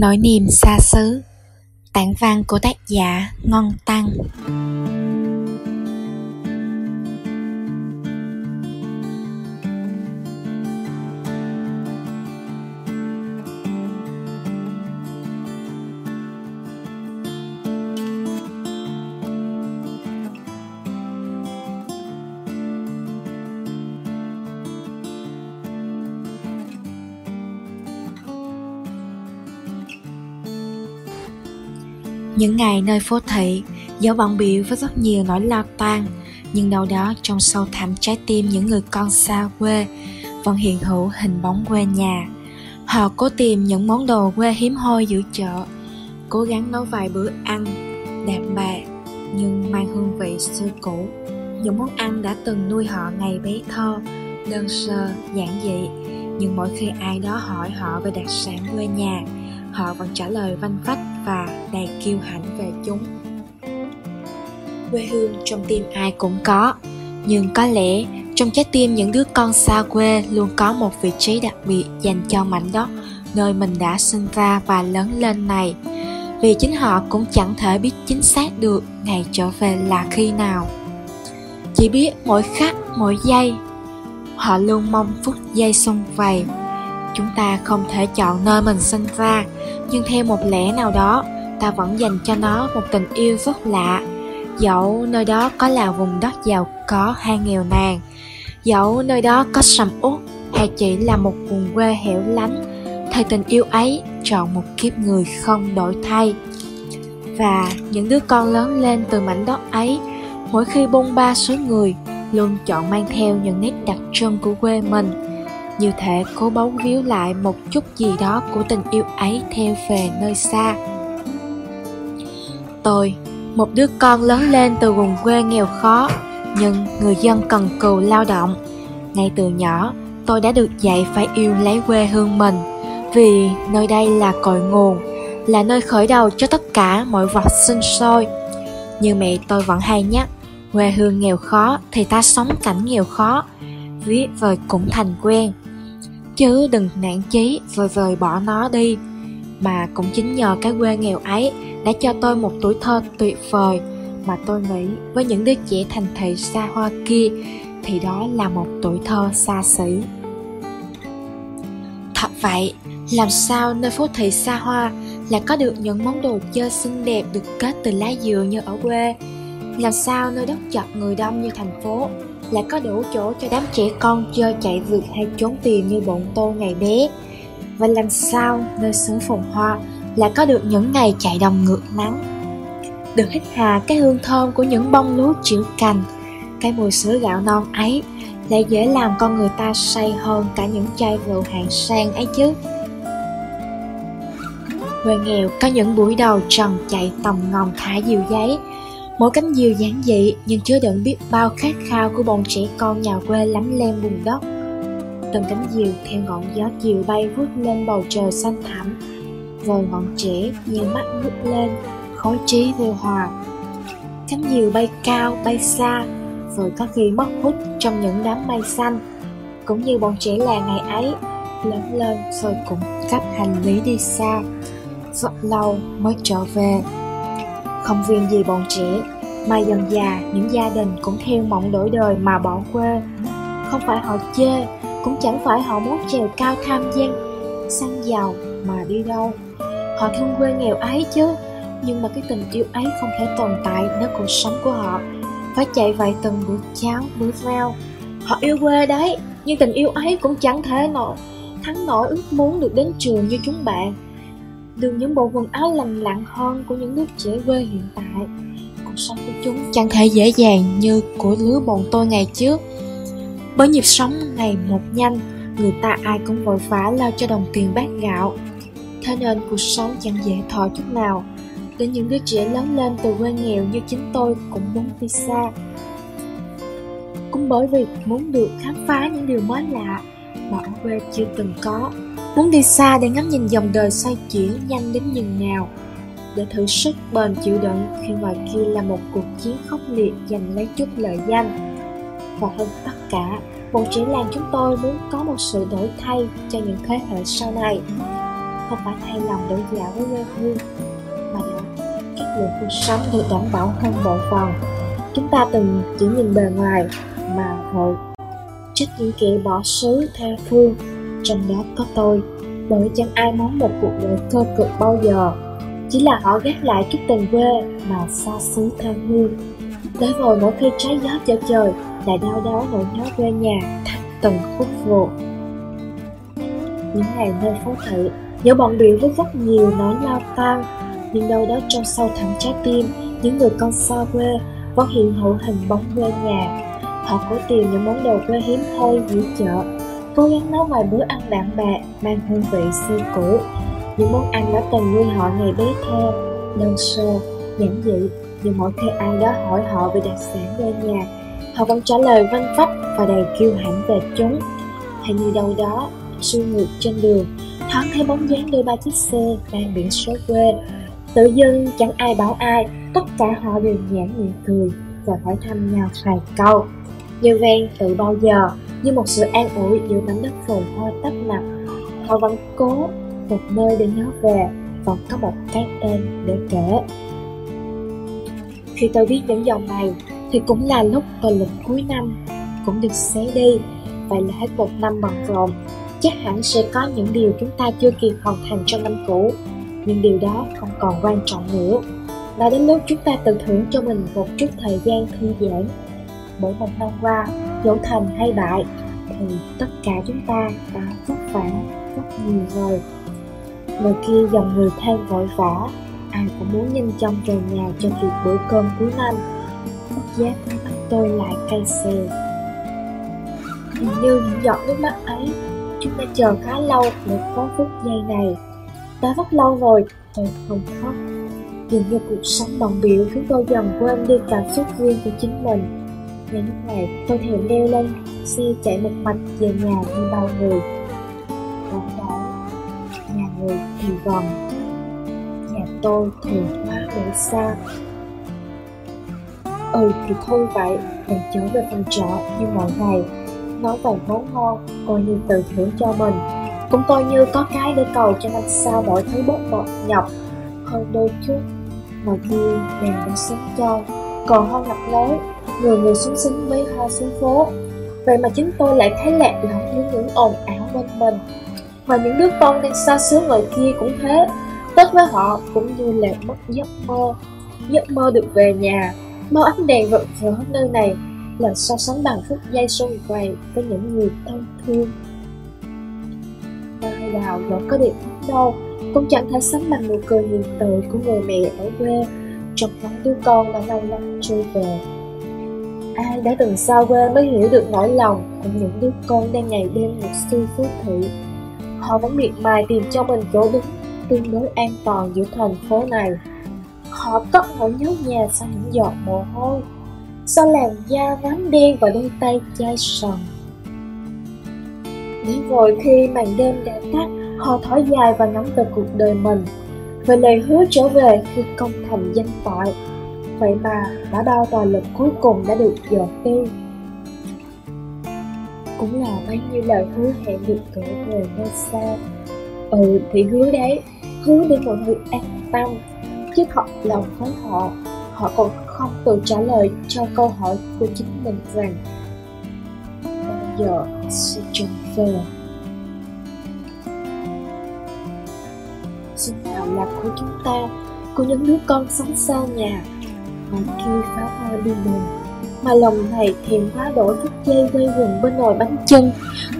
Nỗi niềm xa xứ. Tản văn của tác giả Ngon Tăng. Những ngày nơi phố thị, dẫu bận biểu với rất nhiều nỗi lo toan, nhưng đâu đó trong sâu thẳm trái tim những người con xa quê vẫn hiện hữu hình bóng quê nhà. Họ cố tìm những món đồ quê hiếm hoi giữa chợ, cố gắng nấu vài bữa ăn đạm bạc nhưng mang hương vị xưa cũ. Những món ăn đã từng nuôi họ ngày bé thơ, đơn sơ, giản dị, nhưng mỗi khi ai đó hỏi họ về đặc sản quê nhà, họ vẫn trả lời vanh vách và đầy kiêu hãnh về chúng. Quê hương trong tim ai cũng có, nhưng có lẽ trong trái tim những đứa con xa quê luôn có một vị trí đặc biệt dành cho mảnh đất nơi mình đã sinh ra và lớn lên này, vì chính họ cũng chẳng thể biết chính xác được ngày trở về là khi nào. Chỉ biết mỗi khắc, mỗi giây, họ luôn mong phút giây xung vầy chúng ta không thể chọn nơi mình sinh ra. Nhưng theo một lẽ nào đó, ta vẫn dành cho nó một tình yêu rất lạ. Dẫu nơi đó có là vùng đất giàu có hay nghèo nàn, dẫu nơi đó có sầm uất hay chỉ là một vùng quê hẻo lánh thì tình yêu ấy chọn một kiếp người không đổi thay. Và những đứa con lớn lên từ mảnh đất ấy, mỗi khi bôn ba số người, luôn chọn mang theo những nét đặc trưng của quê mình như thể cố bấu víu lại một chút gì đó của tình yêu ấy theo về nơi xa. Tôi, một đứa con lớn lên từ vùng quê nghèo khó, nhưng người dân cần cù lao động. Ngay từ nhỏ, tôi đã được dạy phải yêu lấy quê hương mình, vì nơi đây là cội nguồn, là nơi khởi đầu cho tất cả mọi vật sinh sôi. Như mẹ tôi vẫn hay nhắc, quê hương nghèo khó thì ta sống cảnh nghèo khó, viết vời cũng thành quen chứ đừng nản chí, vời vời bỏ nó đi. Mà cũng chính nhờ cái quê nghèo ấy đã cho tôi một tuổi thơ tuyệt vời mà tôi nghĩ với những đứa trẻ thành thị xa hoa kia thì đó là một tuổi thơ xa xỉ. Thật vậy, làm sao nơi phố thị xa hoa lại có được những món đồ chơi xinh đẹp được kết từ lá dừa như ở quê? Làm sao nơi đất chật người đông như thành phố? Lại có đủ chỗ cho đám trẻ con chơi chạy vượt hay trốn tìm như bọn tôi ngày bé. Và làm sao nơi xứ phồn hoa lại có được những ngày chạy đồng ngược nắng được hít hà cái hương thơm của những bông lúa chịu cành, cái mùi sữa gạo non ấy lại dễ làm con người ta say hơn cả những chai rượu hạng sang ấy chứ. Quê nghèo có những buổi đầu trần chạy tầm ngòm thả diều giấy mỗi cánh diều giản dị, nhưng chứa đựng biết bao khát khao của bọn trẻ con nhà quê lắm lem vùng đất. Từng cánh diều theo ngọn gió chiều bay vút lên bầu trời xanh thẳm. Rồi ngọn trẻ nhiều mắt ngước lên, khói trí vô hòa. Cánh diều bay cao, bay xa rồi có khi mất hút trong những đám mây xanh. Cũng như bọn trẻ là ngày ấy, lớn lên rồi cũng cắp hành lý đi xa. Rất lâu mới trở về không riêng gì bọn trẻ. Mà dần già, những gia đình cũng theo mộng đổi đời mà bỏ quê. Không phải họ chê, cũng chẳng phải họ muốn trèo cao tham gian sang giàu mà đi đâu. Họ thương quê nghèo ấy chứ, nhưng mà cái tình yêu ấy không thể tồn tại nếu cuộc sống của họ phải chạy vậy từng bữa cháo bữa rau họ yêu quê đấy, nhưng tình yêu ấy cũng chẳng thể nổi thắng nổi ước muốn được đến trường như chúng bạn đường những bộ quần áo lành lặn hơn của những đứa trẻ quê hiện tại, cuộc sống của chúng chẳng thể dễ dàng như của lứa bọn tôi ngày trước. Bởi nhịp sống ngày một nhanh, người ta ai cũng vội vã lao cho đồng tiền bát gạo. Thế nên cuộc sống chẳng dễ thọ chút nào. Đến những đứa trẻ lớn lên từ quê nghèo như chính tôi cũng muốn đi xa. Cũng bởi vì muốn được khám phá những điều mới lạ mà ở quê chưa từng có muốn đi xa để ngắm nhìn dòng đời xoay chuyển nhanh đến nhường nào. Để thử sức bền chịu đựng khi ngoài kia là một cuộc chiến khốc liệt giành lấy chút lợi danh. Và hơn tất cả bộ trẻ làng chúng tôi muốn có một sự đổi thay cho những thế hệ sau này. Không phải thay lòng đổi dạ với quê hương, mà là chất lượng cuộc sống được đảm bảo hơn bộ phần. Chúng ta từng chỉ nhìn bề ngoài mà hội trách những kẻ bỏ xứ theo phương trong đó có tôi. Bởi chẳng ai muốn một cuộc đời cơ cực bao giờ. Chỉ là họ gác lại chút tình quê mà xa xứ tha hương. Tới rồi mỗi khi trái gió trở trời lại đau đớn nỗi nhớ quê nhà thành từng khúc ruột. Những ngày nơi phố thị dẫu bận biểu với rất nhiều nỗi lao tan nhưng đâu đó trong sâu thẳm trái tim, những người con xa quê vẫn hiện hữu hình bóng quê nhà. Họ cố tìm những món đồ quê hiếm hoi giữa chợ cố gắng nấu vài bữa ăn đạm bạc, mang hương vị xưa cũ. Những món ăn đã từng nuôi họ ngày bé thơ, đơn sơ, giản dị nhưng mỗi khi ai đó hỏi họ về đặc sản quê nhà, họ vẫn trả lời văn vách và đầy kiêu hãnh về chúng. Hay như đâu đó xuôi ngược trên đường, thoáng thấy bóng dáng đôi ba chiếc xe mang biển số quê tự dưng chẳng ai bảo ai, tất cả họ đều nhãn miệng cười và hỏi thăm nhau vài câu. Như ven từ bao giờ như một sự an ủi giữa mảnh đất phồn hoa tấp nập. Họ vẫn cố một nơi để nhớ về, vẫn có một cái tên để kể. Khi tôi viết những dòng này, thì cũng là lúc tờ lịch cuối năm cũng được xé đi vậy là hết một năm bận rộn. Chắc hẳn sẽ có những điều chúng ta chưa kịp hoàn thành trong năm cũ, nhưng điều đó không còn quan trọng nữa. Đã đến lúc chúng ta tự thưởng cho mình một chút thời gian thư giãn. Bởi một năm qua dẫu thành hay bại, thì tất cả chúng ta đã vất vả rất nhiều rồi. Ngoài kia dòng người than vội vã, ai cũng muốn nhanh chóng về nhà cho kịp bữa cơm cuối năm. Bất giác mắt tôi lại cay xè. Hình như những giọt nước mắt ấy, chúng ta chờ khá lâu để có phút giây này. Đã rất lâu rồi, tôi không khóc. Dường như cuộc sống bận biểu khiến tôi dần quên đi cảm xúc riêng của chính mình ngay lúc này tôi thèm leo lên xe chạy một mạch về nhà như bao người. Còn đó nhà người thì gần Nhà tôi thì quá để xa. Ừ thì thôi vậy, Mình trở về phòng trọ như mọi ngày. Nói vài món ngon, Coi như tự thưởng cho mình. Cũng coi như có cái để cầu cho năm sau mọi thứ bớt bọt nhọc. Hơn đôi chút, mà kia đèn đã sống cho. Còn hoa ngập lối, người người xuống xính với hoa xuống phố. Vậy mà chính tôi lại thấy lạc lõng với những ồn ảo quanh mình. Và những đứa con đang xa xứ ngoài kia cũng thế. Tết với họ cũng như là mất giấc mơ. Giấc mơ được về nhà, mơ ánh đèn rực rỡ nơi này là so sánh bằng phút giây xuân quầy với những người thân thương. Mai đào vẫn có đẹp đâu, cũng chẳng thể sánh bằng nụ cười hiền từ của người mẹ ở quê trong đó đứa con đã lâu lắm trôi về Ai đã từng xa quê mới hiểu được nỗi lòng của những đứa con đang ngày đêm một sư phú thị. Họ vẫn miệt mài tìm cho mình chỗ đứng tương đối an toàn giữa thành phố này. Họ cất nỗi nhớ nhà sau những giọt mồ hôi, sau làn da nám đen và đôi tay chai sần. Đến rồi khi màn đêm đã tắt, họ thở dài và ngắm về cuộc đời mình, về lời hứa trở về khi công thành danh toại Vậy mà đã bao tòa lực cuối cùng đã được dợt đi Cũng là bấy nhiêu lời hứa hẹn được kể về nơi xa. Ừ thì hứa đấy, Hứa để mọi người an tâm. Chứ thật lòng với họ Họ còn không tự trả lời cho câu hỏi của chính mình rằng, Bao giờ sẽ trở về? Xin nào của chúng ta, Của những đứa con sống xa nhà. Ngoài kia pháo hoa đi mừng mà lòng này thèm quá đổi phút dây quay quần bên nồi bánh chân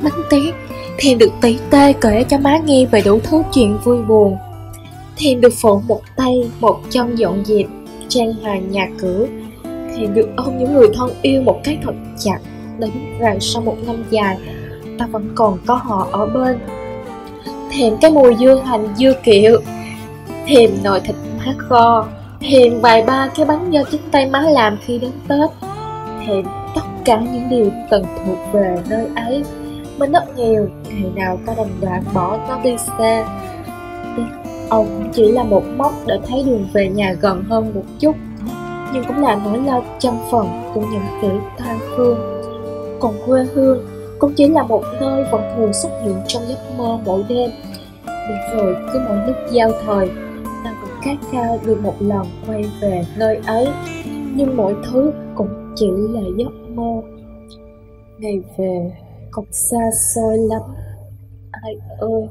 bánh tét, thèm được tí tê kể cho má nghe về đủ thứ chuyện vui buồn. Thèm được phụ một tay một chân dọn dẹp, trang hoàng nhà cửa. Thèm được ôm những người thân yêu một cái thật chặt để biết rằng sau một năm dài, ta vẫn còn có họ ở bên. Thèm cái mùi dưa hành, dưa kiệu thêm nồi thịt má kho. Thêm vài ba cái bánh do chính tay má làm khi đến Tết. Thêm tất cả những điều cần thuộc về nơi ấy. Mình rất nhiều, ngày nào ta đành đoạn bỏ nó đi xa. Ông cũng chỉ là một mốc để thấy đường về nhà gần hơn một chút Nhưng cũng là nỗi lo trăm phần của những kẻ than phương. Còn quê hương cũng chỉ là một nơi vẫn thường xuất hiện trong giấc mơ mỗi đêm. Để rồi cứ mỗi lúc giao thời khát khao được một lần quay về nơi ấy, Nhưng mọi thứ cũng chỉ là giấc mơ. Ngày về, còn xa xôi lắm. Ai ơi